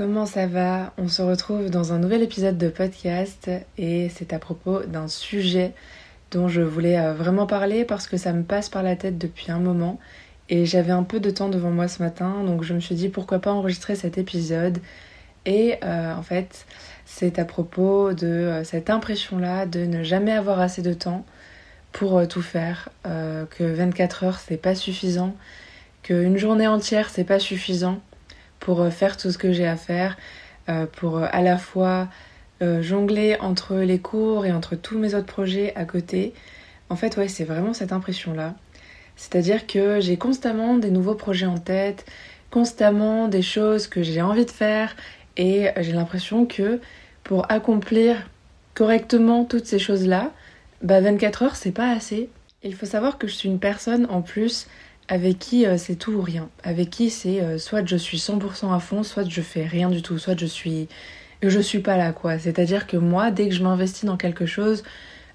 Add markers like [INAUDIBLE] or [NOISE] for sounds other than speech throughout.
comment ça va? On se retrouve dans un nouvel épisode de podcast et c'est à propos d'un sujet dont je voulais euh, vraiment parler parce que ça me passe par la tête depuis un moment et j'avais un peu de temps devant moi ce matin donc je me suis dit pourquoi pas enregistrer cet épisode et euh, en fait c'est à propos de euh, cette impression là de ne jamais avoir assez de temps pour tout faire, que 24 heures c'est pas suffisant, qu'une journée entière c'est pas suffisant pour euh, faire tout ce que j'ai à faire, euh, pour euh, à la fois jongler entre les cours et entre tous mes autres projets à côté. En fait, ouais, c'est vraiment cette impression-là. C'est-à-dire que j'ai constamment des nouveaux projets en tête, constamment des choses que j'ai envie de faire et j'ai l'impression que pour accomplir correctement toutes ces choses-là, bah 24 heures c'est pas assez. Il faut savoir que je suis une personne en plus avec qui euh, c'est tout ou rien. Avec qui c'est euh, soit je suis 100% à fond, soit je fais rien du tout, soit je suis je suis pas là quoi. C'est-à-dire que moi, dès que je m'investis dans quelque chose,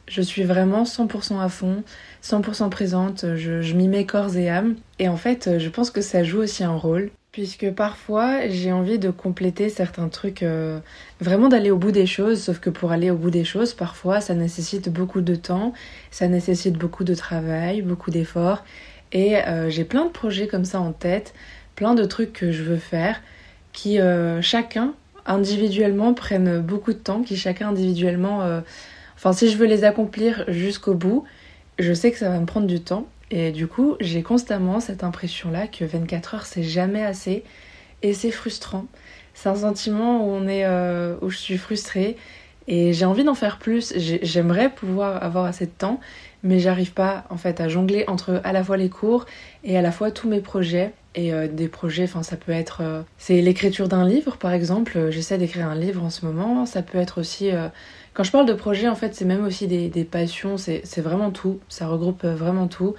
je suis vraiment 100% à fond, 100% présente, je, m'y mets corps et âme. Et en fait, je pense que ça joue aussi un rôle. Puisque parfois j'ai envie de compléter certains trucs, euh, vraiment d'aller au bout des choses, sauf que pour aller au bout des choses, parfois ça nécessite beaucoup de temps, ça nécessite beaucoup de travail, beaucoup d'efforts, et euh, j'ai plein de projets comme ça en tête, plein de trucs que je veux faire, qui euh, chacun individuellement prennent beaucoup de temps, qui chacun individuellement... Euh, enfin, si je veux les accomplir jusqu'au bout, je sais que ça va me prendre du temps. Et du coup, j'ai constamment cette impression-là que 24 heures, c'est jamais assez. Et c'est frustrant. C'est un sentiment où, on est, où je suis frustrée. Et j'ai envie d'en faire plus. J'aimerais pouvoir avoir assez de temps mais j'arrive pas en fait à jongler entre à la fois les cours et à la fois tous mes projets et euh, des projets enfin ça peut être euh, c'est l'écriture d'un livre par exemple j'essaie d'écrire un livre en ce moment ça peut être aussi euh, quand je parle de projet en fait c'est même aussi des, des passions c'est vraiment tout ça regroupe vraiment tout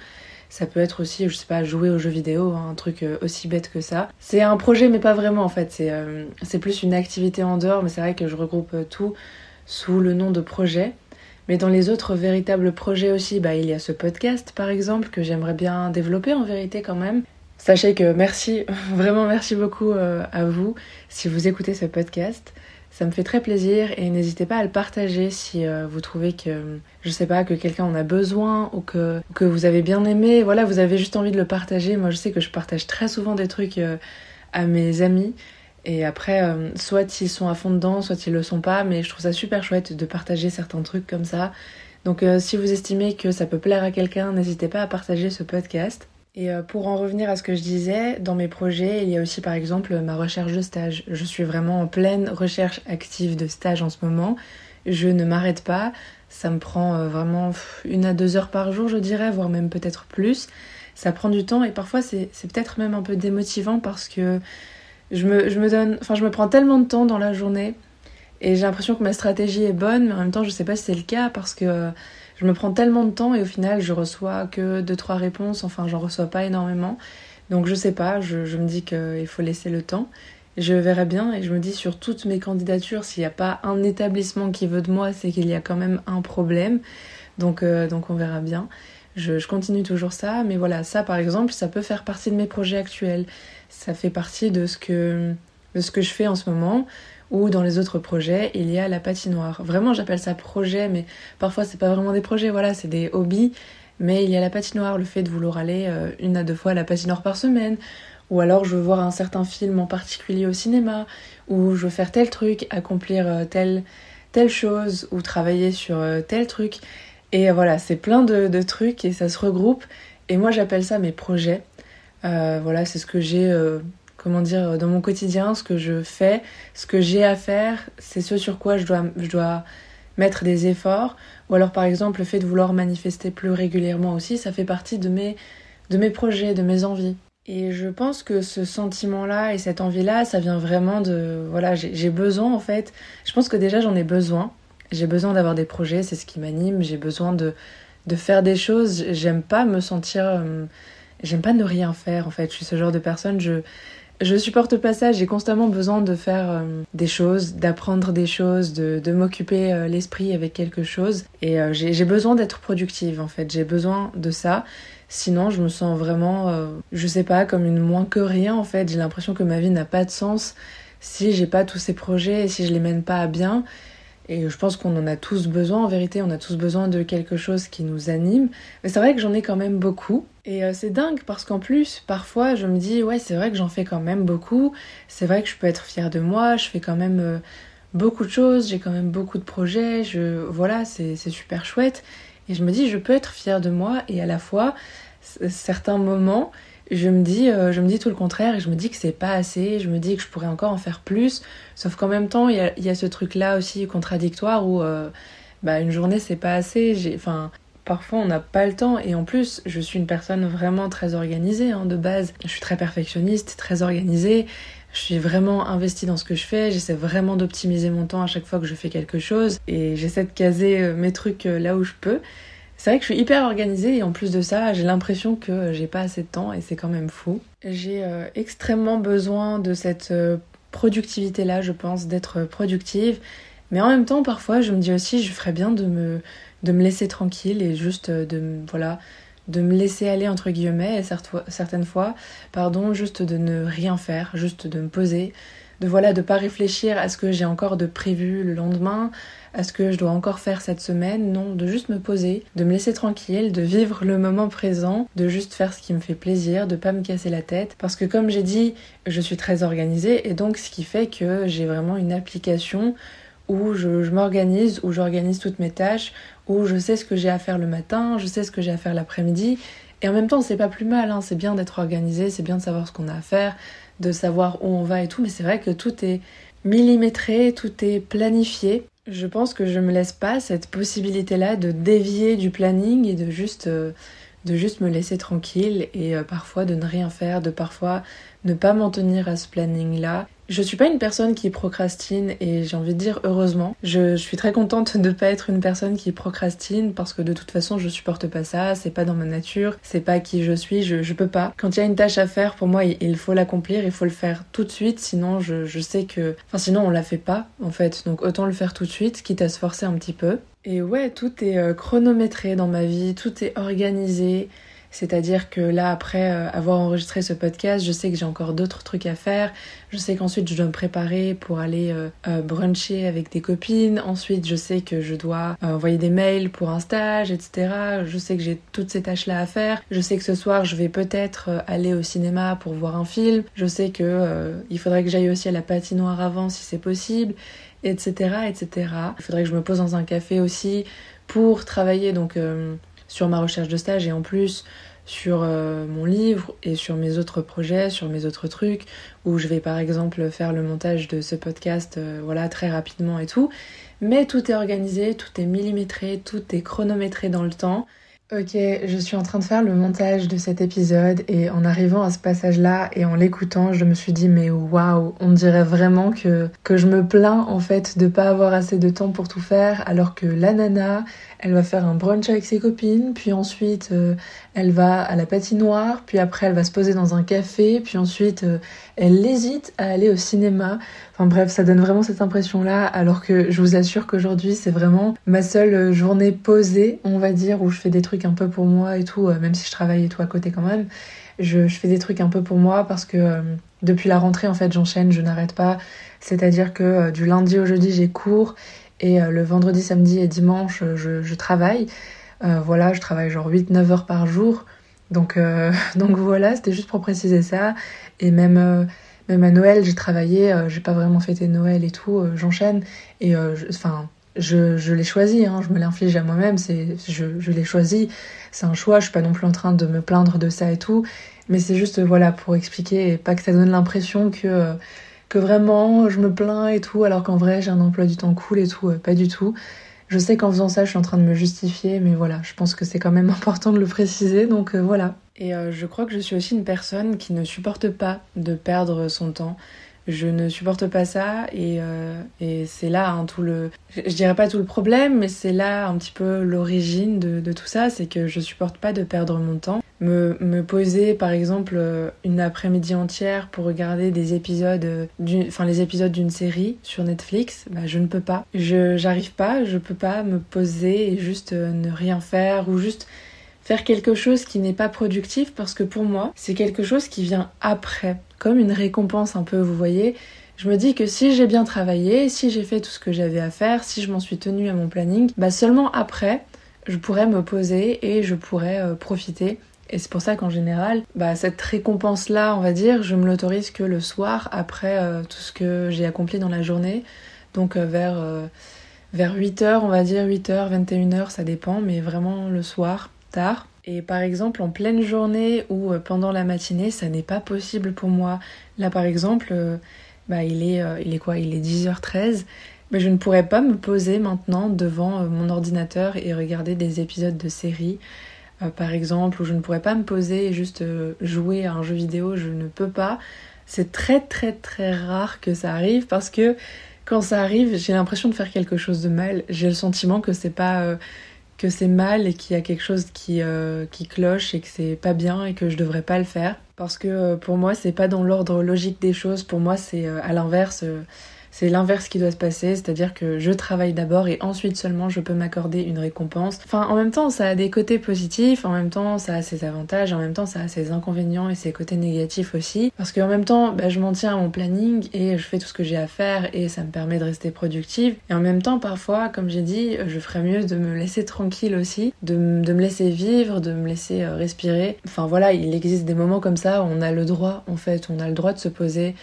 ça peut être aussi, je sais pas, jouer aux jeux vidéo, hein, un truc aussi bête que ça. C'est un projet, mais pas vraiment en fait. C'est plus une activité en dehors, mais c'est vrai que je regroupe tout sous le nom de projet. Mais dans les autres véritables projets aussi, bah, il y a ce podcast par exemple que j'aimerais bien développer en vérité quand même. Sachez que merci, [LAUGHS] vraiment merci beaucoup euh, à vous si vous écoutez ce podcast. Ça me fait très plaisir et n'hésitez pas à le partager si euh, vous trouvez que, je sais pas, que quelqu'un en a besoin ou que, que vous avez bien aimé. Voilà, vous avez juste envie de le partager. Moi, je sais que je partage très souvent des trucs euh, à mes amis et après, euh, soit ils sont à fond dedans, soit ils le sont pas, mais je trouve ça super chouette de partager certains trucs comme ça. Donc euh, si vous estimez que ça peut plaire à quelqu'un, n'hésitez pas à partager ce podcast. Et euh, pour en revenir à ce que je disais, dans mes projets, il y a aussi par exemple ma recherche de stage. Je suis vraiment en pleine recherche active de stage en ce moment. Je ne m'arrête pas. Ça me prend vraiment une à deux heures par jour, je dirais, voire même peut-être plus. Ça prend du temps et parfois c'est peut-être même un peu démotivant parce que je me, je me donne, enfin je me prends tellement de temps dans la journée et j'ai l'impression que ma stratégie est bonne, mais en même temps je sais pas si c'est le cas parce que je me prends tellement de temps et au final je reçois que deux trois réponses, enfin j'en reçois pas énormément. Donc je sais pas, je, me dis qu'il faut laisser le temps. Je verrai bien et je me dis sur toutes mes candidatures, s'il n'y a pas un établissement qui veut de moi, c'est qu'il y a quand même un problème. Donc, euh, donc on verra bien. Je, continue toujours ça, mais voilà, ça par exemple, ça peut faire partie de mes projets actuels ça fait partie de ce que, de ce que je fais en ce moment ou dans les autres projets, il y a la patinoire. Vraiment, j'appelle ça projet, mais parfois c'est pas vraiment des projets, voilà, c'est des hobbies. Mais il y a la patinoire, le fait de vouloir aller euh, une à deux fois à la patinoire par semaine, ou alors je veux voir un certain film en particulier au cinéma, ou je veux faire tel truc, accomplir euh, telle, telle chose, ou travailler sur euh, tel truc. Et voilà, c'est plein de, de trucs et ça se regroupe. Et moi j'appelle ça mes projets. Euh, voilà, c'est ce que j'ai, euh, comment dire, dans mon quotidien, ce que je fais, ce que j'ai à faire, c'est ce sur quoi je dois, je dois mettre des efforts. Ou alors, par exemple, le fait de vouloir manifester plus régulièrement aussi, ça fait partie de mes, de mes projets, de mes envies. Et je pense que ce sentiment-là et cette envie-là, ça vient vraiment de... Voilà, j'ai besoin en fait. Je pense que déjà j'en ai besoin. J'ai besoin d'avoir des projets, c'est ce qui m'anime. J'ai besoin de, de faire des choses. J'aime pas me sentir... Euh, j'aime pas ne rien faire en fait. Je suis ce genre de personne, je, je supporte pas ça, j'ai constamment besoin de faire euh, des choses, d'apprendre des choses, de, de m'occuper euh, l'esprit avec quelque chose. Et euh, j'ai besoin d'être productive en fait, j'ai besoin de ça. Sinon, je me sens vraiment, je sais pas, comme une moins que rien en fait. J'ai l'impression que ma vie n'a pas de sens. si j'ai pas tous ces projets et si je les mène pas à bien. Et je pense qu'on en a tous besoin, en vérité, on a tous besoin de quelque chose qui nous anime. Mais c'est vrai que j'en ai quand même beaucoup. Et euh, c'est dingue parce qu'en plus, parfois, je me dis, ouais, c'est vrai que j'en fais quand même beaucoup. C'est vrai que je peux être fière de moi, je fais quand même euh, beaucoup de choses, j'ai quand même beaucoup de projets. Je... Voilà, c'est super chouette. Et je me dis, je peux être fière de moi et à la fois, certains moments, je me dis euh, je me dis tout le contraire et je me dis que c'est pas assez je me dis que je pourrais encore en faire plus. Sauf qu'en même temps il y a, ce truc là aussi contradictoire où euh, bah, une journée c'est pas assez. Enfin parfois on n'a pas le temps. Et en plus je suis une personne vraiment très organisée hein, de base. Je suis très perfectionniste très organisée. Je suis vraiment investie dans ce que je fais, j'essaie vraiment d'optimiser mon temps à chaque fois que je fais quelque chose. Et j'essaie de caser euh, mes trucs là où je peux. C'est vrai que je suis hyper organisée et en plus de ça, j'ai l'impression que j'ai pas assez de temps et c'est quand même fou. J'ai euh, extrêmement besoin de cette euh, productivité-là, je pense, d'être productive. Mais en même temps, parfois, je me dis aussi, je ferais bien de me, laisser tranquille et juste de, voilà, de me laisser aller, entre guillemets, et certaines fois, pardon, juste de ne rien faire, juste de me poser, de voilà, de pas réfléchir à ce que j'ai encore de prévu le lendemain, à ce que je dois encore faire cette semaine, non, de juste me poser, de me laisser tranquille, de vivre le moment présent, de juste faire ce qui me fait plaisir, de pas me casser la tête. Parce que comme j'ai dit, je suis très organisée et donc ce qui fait que j'ai vraiment une application où je, m'organise, où j'organise toutes mes tâches, où je sais ce que j'ai à faire le matin, je sais ce que j'ai à faire l'après-midi. Et en même temps, c'est pas plus mal, hein. c'est bien d'être organisé, c'est bien de savoir ce qu'on a à faire, de savoir où on va et tout, mais c'est vrai que tout est millimétré, tout est planifié. Je pense que je me laisse pas cette possibilité-là de dévier du planning et de juste, euh, de juste me laisser tranquille et euh, parfois de ne rien faire, de parfois ne pas m'en tenir à ce planning-là je suis pas une personne qui procrastine et j'ai envie de dire heureusement. Je, suis très contente de pas être une personne qui procrastine parce que de toute façon je supporte pas ça, c'est pas dans ma nature, c'est pas qui je suis, je, je peux pas. Quand il y a une tâche à faire, pour moi il, faut l'accomplir, il faut le faire tout de suite, sinon je, je sais que. Enfin sinon on la fait pas en fait, donc autant le faire tout de suite, quitte à se forcer un petit peu. Et ouais, tout est euh, chronométré dans ma vie, tout est organisé. C'est-à-dire que là, après euh, avoir enregistré ce podcast, je sais que j'ai encore d'autres trucs à faire. Je sais qu'ensuite, je dois me préparer pour aller euh, euh, bruncher avec des copines. Ensuite, je sais que je dois envoyer des mails pour un stage, etc. Je sais que j'ai toutes ces tâches-là à faire. Je sais que ce soir, je vais peut-être aller au cinéma pour voir un film. Je sais que il faudrait que j'aille aussi à la patinoire avant si c'est possible, etc., etc. Il faudrait que je me pose dans un café aussi pour travailler donc sur ma recherche de stage et en plus sur euh, mon livre et sur mes autres projets, sur mes autres trucs, où je vais par exemple faire le montage de ce podcast euh, voilà très rapidement et tout. Mais tout est organisé, tout est millimétré, tout est chronométré dans le temps. Ok, je suis en train de faire le montage de cet épisode et en arrivant à ce passage-là et en l'écoutant, je me suis dit mais waouh, on dirait vraiment que, que je me plains en fait de pas avoir assez de temps pour tout faire alors que la nana, elle va faire un brunch avec ses copines, puis ensuite euh, elle va à la patinoire, puis après elle va se poser dans un café, puis ensuite euh, elle hésite à aller au cinéma. Enfin bref, ça donne vraiment cette impression-là, alors que je vous assure qu'aujourd'hui c'est vraiment ma seule euh, journée posée, on va dire, où je fais des trucs un peu pour moi et tout, même si je travaille et tout à côté quand même. Je, je fais des trucs un peu pour moi parce que depuis la rentrée en fait j'enchaîne, je n'arrête pas. C'est-à-dire que du lundi au jeudi j'ai cours et euh, le vendredi, samedi et dimanche, euh, je, travaille. Euh, voilà, je travaille genre 8-9 heures par jour. Donc, [LAUGHS] donc voilà, c'était juste pour préciser ça. Et même, même à Noël, j'ai travaillé, j'ai pas vraiment fêté Noël et tout, j'enchaîne. Et enfin, je, je l'ai choisi, hein, je me l'inflige à moi-même, c'est, je, je l'ai choisi. C'est un choix, je suis pas non plus en train de me plaindre de ça et tout. Mais c'est juste, voilà, pour expliquer et pas que ça donne l'impression que que vraiment je me plains et tout, alors qu'en vrai j'ai un emploi du temps cool et tout, euh, pas du tout. Je sais qu'en faisant ça, je suis en train de me justifier, mais voilà, je pense que c'est quand même [LAUGHS] important de le préciser, donc euh, voilà. Et euh, je crois que je suis aussi une personne qui ne supporte pas de perdre son temps. Je ne supporte pas ça et, et c'est là hein, tout le... Je, dirais pas tout le problème, mais c'est là un petit peu l'origine de, de, tout ça, c'est que je supporte pas de perdre mon temps me, poser par exemple euh, une après-midi entière pour regarder des épisodes euh, enfin les épisodes d'une série sur Netflix, bah je ne peux pas. Je j'arrive pas, je peux pas me poser et juste euh, ne rien faire ou juste faire quelque chose qui n'est pas productif parce que pour moi, c'est quelque chose qui vient après, comme une récompense un peu, vous voyez. Je me dis que si j'ai bien travaillé, si j'ai fait tout ce que j'avais à faire, si je m'en suis tenue à mon planning, bah seulement après, je pourrais me poser et je pourrais profiter. Et c'est pour ça qu'en général, bah, cette récompense-là, on va dire, je me l'autorise que le soir, après euh, tout ce que j'ai accompli dans la journée. Donc euh, vers, vers 8h, on va dire 8h, 21h, ça dépend, mais vraiment le soir, tard. Et par exemple, en pleine journée ou pendant la matinée, ça n'est pas possible pour moi. Là, par exemple, bah, il, est, il est quoi? Il est 10h13 mais je ne pourrais pas me poser maintenant devant euh, mon ordinateur et regarder des épisodes de séries, euh, par exemple, ou je ne pourrais pas me poser et juste euh, jouer à un jeu vidéo, je ne peux pas. C'est très très très rare que ça arrive parce que quand ça arrive, j'ai l'impression de faire quelque chose de mal. J'ai le sentiment que c'est pas que c'est mal et qu'il y a quelque chose qui, qui cloche et que c'est pas bien et que je devrais pas le faire. Parce que pour moi, c'est pas dans l'ordre logique des choses. Pour moi, c'est à l'inverse c'est l'inverse qui doit se passer, c'est-à-dire que je travaille d'abord et ensuite seulement je peux m'accorder une récompense. Enfin, en même temps, ça a des côtés positifs, en même temps, ça a ses avantages, en même temps, ça a ses inconvénients et ses côtés négatifs aussi. Parce qu'en même temps, bah, je m'en tiens à mon planning et je fais tout ce que j'ai à faire et ça me permet de rester productive. Et en même temps, parfois, comme j'ai dit, je ferais mieux de me laisser tranquille aussi, de, de me laisser vivre, de me laisser euh, respirer. Enfin voilà, il existe des moments comme ça où on a le droit, en fait, on a le droit de se poser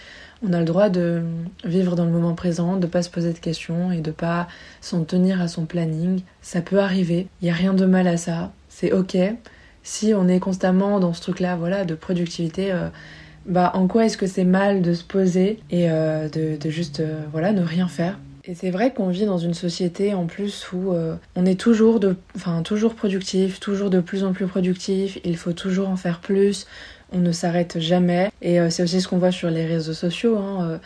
on a le droit de vivre dans le moment présent, de pas se poser de questions et de pas s'en tenir à son planning. Ça peut arriver, il y a rien de mal à ça, c'est ok. Si on est constamment dans ce truc-là, voilà, de productivité, euh, bah en quoi est-ce que c'est mal de se poser et euh, de, juste, euh, voilà, ne rien faire? Et c'est vrai qu'on vit dans une société en plus où on est toujours de, enfin toujours productif, toujours de plus en plus productif. Il faut toujours en faire plus on ne s'arrête jamais. Et euh, c'est aussi ce qu'on voit sur les réseaux sociaux. Hein, euh,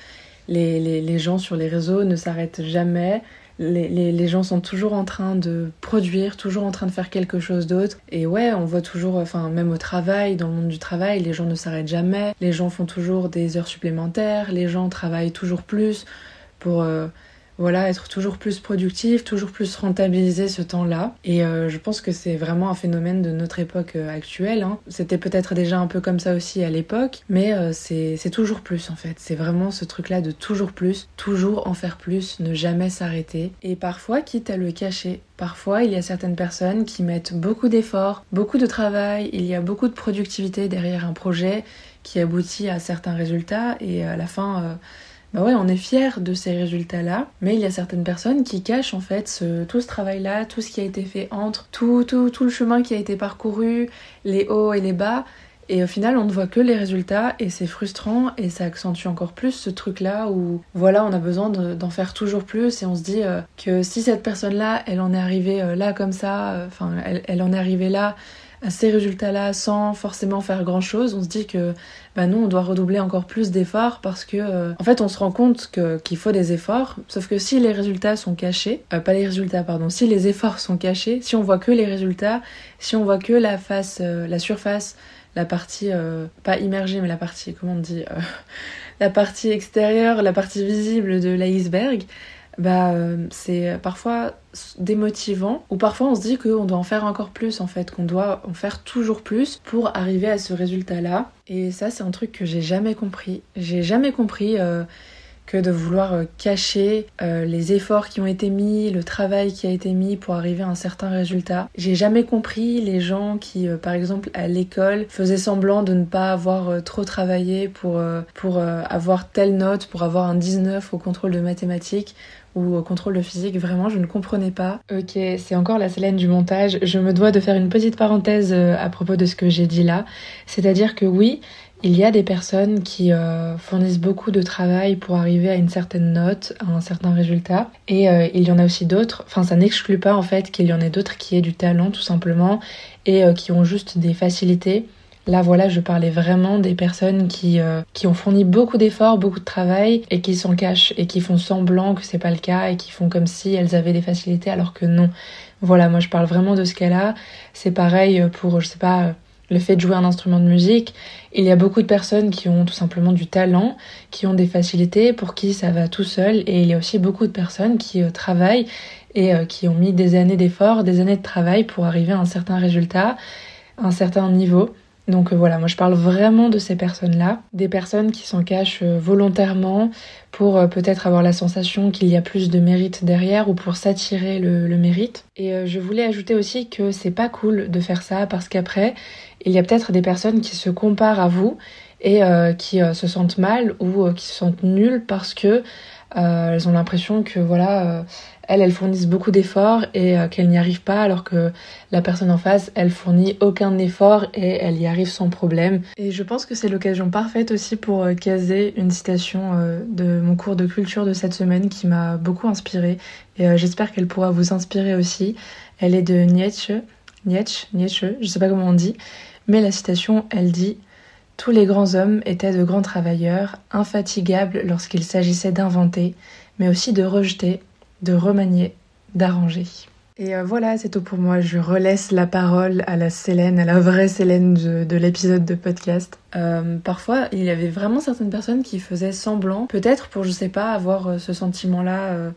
les, gens sur les réseaux ne s'arrêtent jamais. Les, gens sont toujours en train de produire, toujours en train de faire quelque chose d'autre. Et ouais, on voit toujours, enfin, même au travail, dans le monde du travail, les gens ne s'arrêtent jamais. Les gens font toujours des heures supplémentaires. Les gens travaillent toujours plus pour. Euh, voilà, être toujours plus productif, toujours plus rentabiliser ce temps-là. Et euh, je pense que c'est vraiment un phénomène de notre époque euh, actuelle. Hein. C'était peut-être déjà un peu comme ça aussi à l'époque, mais euh, c'est toujours plus en fait. C'est vraiment ce truc-là de toujours plus, toujours en faire plus, ne jamais s'arrêter. Et parfois, quitte à le cacher, Parfois, il y a certaines personnes qui mettent beaucoup d'efforts, beaucoup de travail, il y a beaucoup de productivité derrière un projet qui aboutit à certains résultats et à la fin, bah ouais, on est fier de ces résultats-là, mais il y a certaines personnes qui cachent en fait tout ce travail-là, tout ce qui a été fait entre, tout, tout, tout le chemin qui a été parcouru, les hauts et les bas, et au final, on ne voit que les résultats et c'est frustrant et ça accentue encore plus ce truc-là où, voilà, on a besoin d'en faire toujours plus et on se dit euh, que si cette personne-là, elle en est arrivée euh, là comme ça, euh, enfin, elle, elle, en est arrivée là ces résultats-là sans forcément faire grand-chose, on se dit que bah nous on doit redoubler encore plus d'efforts parce que euh, en fait on se rend compte qu'il faut des efforts, sauf que si les résultats sont cachés, euh, pas les résultats pardon, si les efforts sont cachés, si on voit que les résultats, si on voit que la face, euh, la surface, la partie pas immergée mais la partie comment on dit, [LAUGHS] la partie extérieure, la partie visible de l'iceberg, bah, euh, c'est parfois démotivant ou parfois on se dit qu'on doit en faire encore plus en fait, qu'on doit en faire toujours plus pour arriver à ce résultat-là. Et ça, c'est un truc que j'ai jamais compris. J'ai jamais compris euh, que de vouloir euh, cacher les efforts qui ont été mis, le travail qui a été mis pour arriver à un certain résultat. J'ai jamais compris les gens qui, par exemple, à l'école, faisaient semblant de ne pas avoir trop travaillé pour, pour avoir telle note, pour avoir un 19 au contrôle de mathématiques ou contrôle de physique, vraiment je ne comprenais pas. Ok, c'est encore la Célène du montage. Je me dois de faire une petite parenthèse euh, à propos de ce que j'ai dit là. C'est-à-dire que oui, il y a des personnes qui euh, fournissent beaucoup de travail pour arriver à une certaine note, à un certain résultat. Et euh, il y en a aussi d'autres, enfin ça n'exclut pas en fait qu'il y en ait d'autres qui aient du talent tout simplement et qui ont juste des facilités Là, voilà, je parlais vraiment des personnes qui, euh, qui ont fourni beaucoup d'efforts, beaucoup de travail et qui s'en cachent et qui font semblant que c'est pas le cas et qui font comme si elles avaient des facilités alors que non. Voilà, moi je parle vraiment de ce cas-là. C'est pareil pour, je sais pas, le fait de jouer un instrument de musique. Il y a beaucoup de personnes qui ont tout simplement du talent, qui ont des facilités, pour qui ça va tout seul. Et il y a aussi beaucoup de personnes qui euh, travaillent et euh, qui ont mis des années d'efforts, des années de travail pour arriver à un certain résultat, un certain niveau. Donc voilà, moi je parle vraiment de ces personnes-là, des personnes qui s'en cachent volontairement pour peut-être avoir la sensation qu'il y a plus de mérite derrière ou pour s'attirer le, mérite. Et je voulais ajouter aussi que c'est pas cool de faire ça parce qu'après, il y a peut-être des personnes qui se comparent à vous et qui se sentent mal ou qui se sentent nulles parce que elles ont l'impression que voilà elles, elles fournissent beaucoup d'efforts et euh, qu'elles n'y arrivent pas, alors que la personne en face, elle fournit aucun effort et elle y arrive sans problème. Et je pense que c'est l'occasion parfaite aussi pour euh, caser une citation euh, de mon cours de culture de cette semaine qui m'a beaucoup inspirée et j'espère qu'elle pourra vous inspirer aussi. Elle est de Nietzsche, Nietzsche, Nietzsche, je sais pas comment on dit, mais la citation, elle dit tous les grands hommes étaient de grands travailleurs, infatigables lorsqu'il s'agissait d'inventer, mais aussi de rejeter, de remanier, d'arranger. Et euh, voilà, c'est tout pour moi. Je relaisse la parole à la Célène, à la vraie Célène de, l'épisode de podcast. Euh, parfois, il y avait vraiment certaines personnes qui faisaient semblant, peut-être pour, je sais pas, avoir euh, ce sentiment-là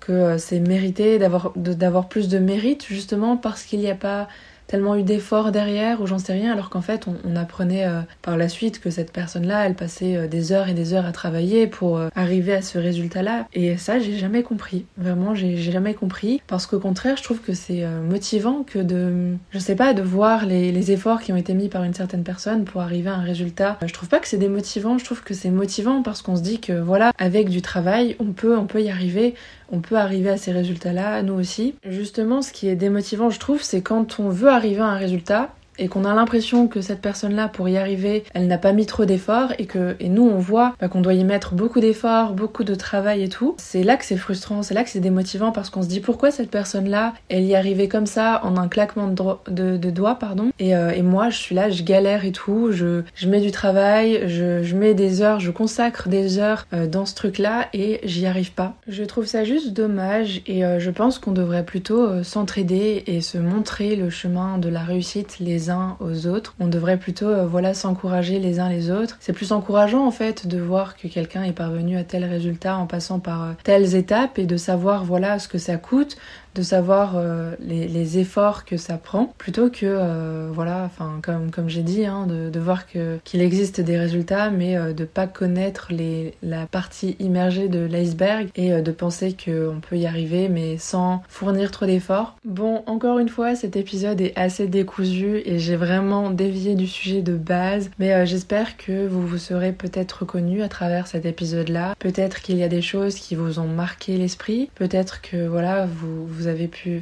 que c'est mérité, d'avoir plus de mérite, justement parce qu'il n'y a pas tellement eu d'efforts derrière ou j'en sais rien, alors qu'en fait on, apprenait euh, par la suite que cette personne-là, elle passait euh, des heures et des heures à travailler pour euh, arriver à ce résultat-là. Et ça, j'ai jamais compris. Vraiment, j'ai jamais compris. Parce qu'au contraire, je trouve que c'est motivant que de, je sais pas, de voir les, les, efforts qui ont été mis par une certaine personne pour arriver à un résultat. Je trouve pas que c'est démotivant, je trouve que c'est motivant parce qu'on se dit que voilà, avec du travail, on peut, on peut y arriver on peut arriver à ces résultats-là, nous aussi. Justement, ce qui est démotivant, je trouve, c'est quand on veut arriver à un résultat et qu'on a l'impression que cette personne-là, pour y arriver, elle n'a pas mis trop d'efforts et que et nous on voit bah, qu'on doit y mettre beaucoup d'efforts, beaucoup de travail et tout, c'est là que c'est frustrant, c'est là que c'est démotivant parce qu'on se dit pourquoi cette personne-là, elle y arrivait comme ça en un claquement de, de, doigts, pardon, et, euh, et, moi je suis là, je galère et tout, je, je mets du travail, je, je, mets des heures, je consacre des heures euh, dans ce truc-là et j'y arrive pas. Je trouve ça juste dommage et euh, je pense qu'on devrait plutôt s'entraider et se montrer le chemin de la réussite les aux autres. On devrait plutôt euh, voilà s'encourager les uns les autres. C'est plus encourageant en fait de voir que quelqu'un est parvenu à tel résultat en passant par euh, telles étapes et de savoir voilà ce que ça coûte, de savoir euh, les, efforts que ça prend, plutôt que, euh, voilà, enfin, comme, comme j'ai dit, hein, de, de, voir qu'il existe des résultats, mais euh, de pas connaître les, la partie immergée de l'iceberg et de penser qu'on peut y arriver, mais sans fournir trop d'efforts. Bon, encore une fois, cet épisode est assez décousu et j'ai vraiment dévié du sujet de base, mais j'espère que vous vous serez peut-être reconnu à travers cet épisode-là. Peut-être qu'il y a des choses qui vous ont marqué l'esprit, peut-être que, voilà, vous, vous avez pu,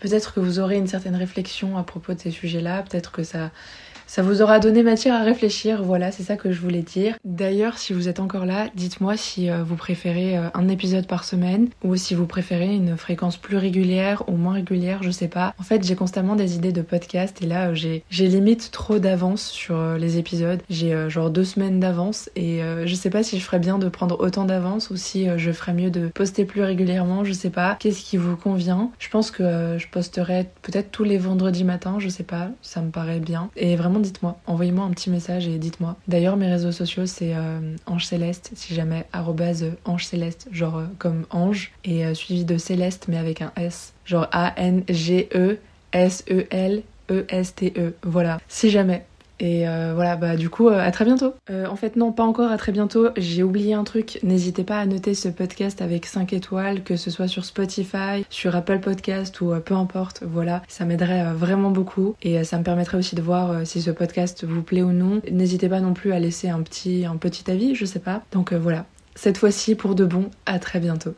peut-être que vous aurez une certaine réflexion à propos de ces sujets-là, peut-être que ça ça vous aura donné matière à réfléchir, voilà, c'est ça que je voulais dire. D'ailleurs, si vous êtes encore là, dites-moi si euh, vous préférez euh, un épisode par semaine ou si vous préférez une fréquence plus régulière ou moins régulière, je sais pas. En fait, j'ai constamment des idées de podcast et là, euh, j'ai limite trop d'avance sur les épisodes. J'ai genre deux semaines d'avance et je sais pas si je ferais bien de prendre autant d'avance ou si je ferais mieux de poster plus régulièrement, je sais pas. Qu'est-ce qui vous convient? Je pense que je posterai peut-être tous les vendredis matins, je sais pas, ça me paraît bien. Et vraiment dites-moi. Envoyez-moi un petit message et dites-moi. D'ailleurs, mes réseaux sociaux, c'est euh, Ange Céleste, si jamais, arrobase Ange Céleste, genre euh, comme Ange, et euh, suivi de Céleste, mais avec un S, genre A-N-G-E-S-E-L-E-S-T-E. -E. Voilà, si jamais. Et euh, voilà, bah du coup, euh, à très bientôt. Euh, en fait, non, pas encore à très bientôt. J'ai oublié un truc. N'hésitez pas à noter ce podcast avec 5 étoiles, que ce soit sur Spotify, sur Apple Podcast ou peu importe. Voilà, ça m'aiderait vraiment beaucoup et ça me permettrait aussi de voir si ce podcast vous plaît ou non. N'hésitez pas non plus à laisser un petit, un petit avis, je sais pas. Donc voilà, cette fois-ci pour de bon, à très bientôt.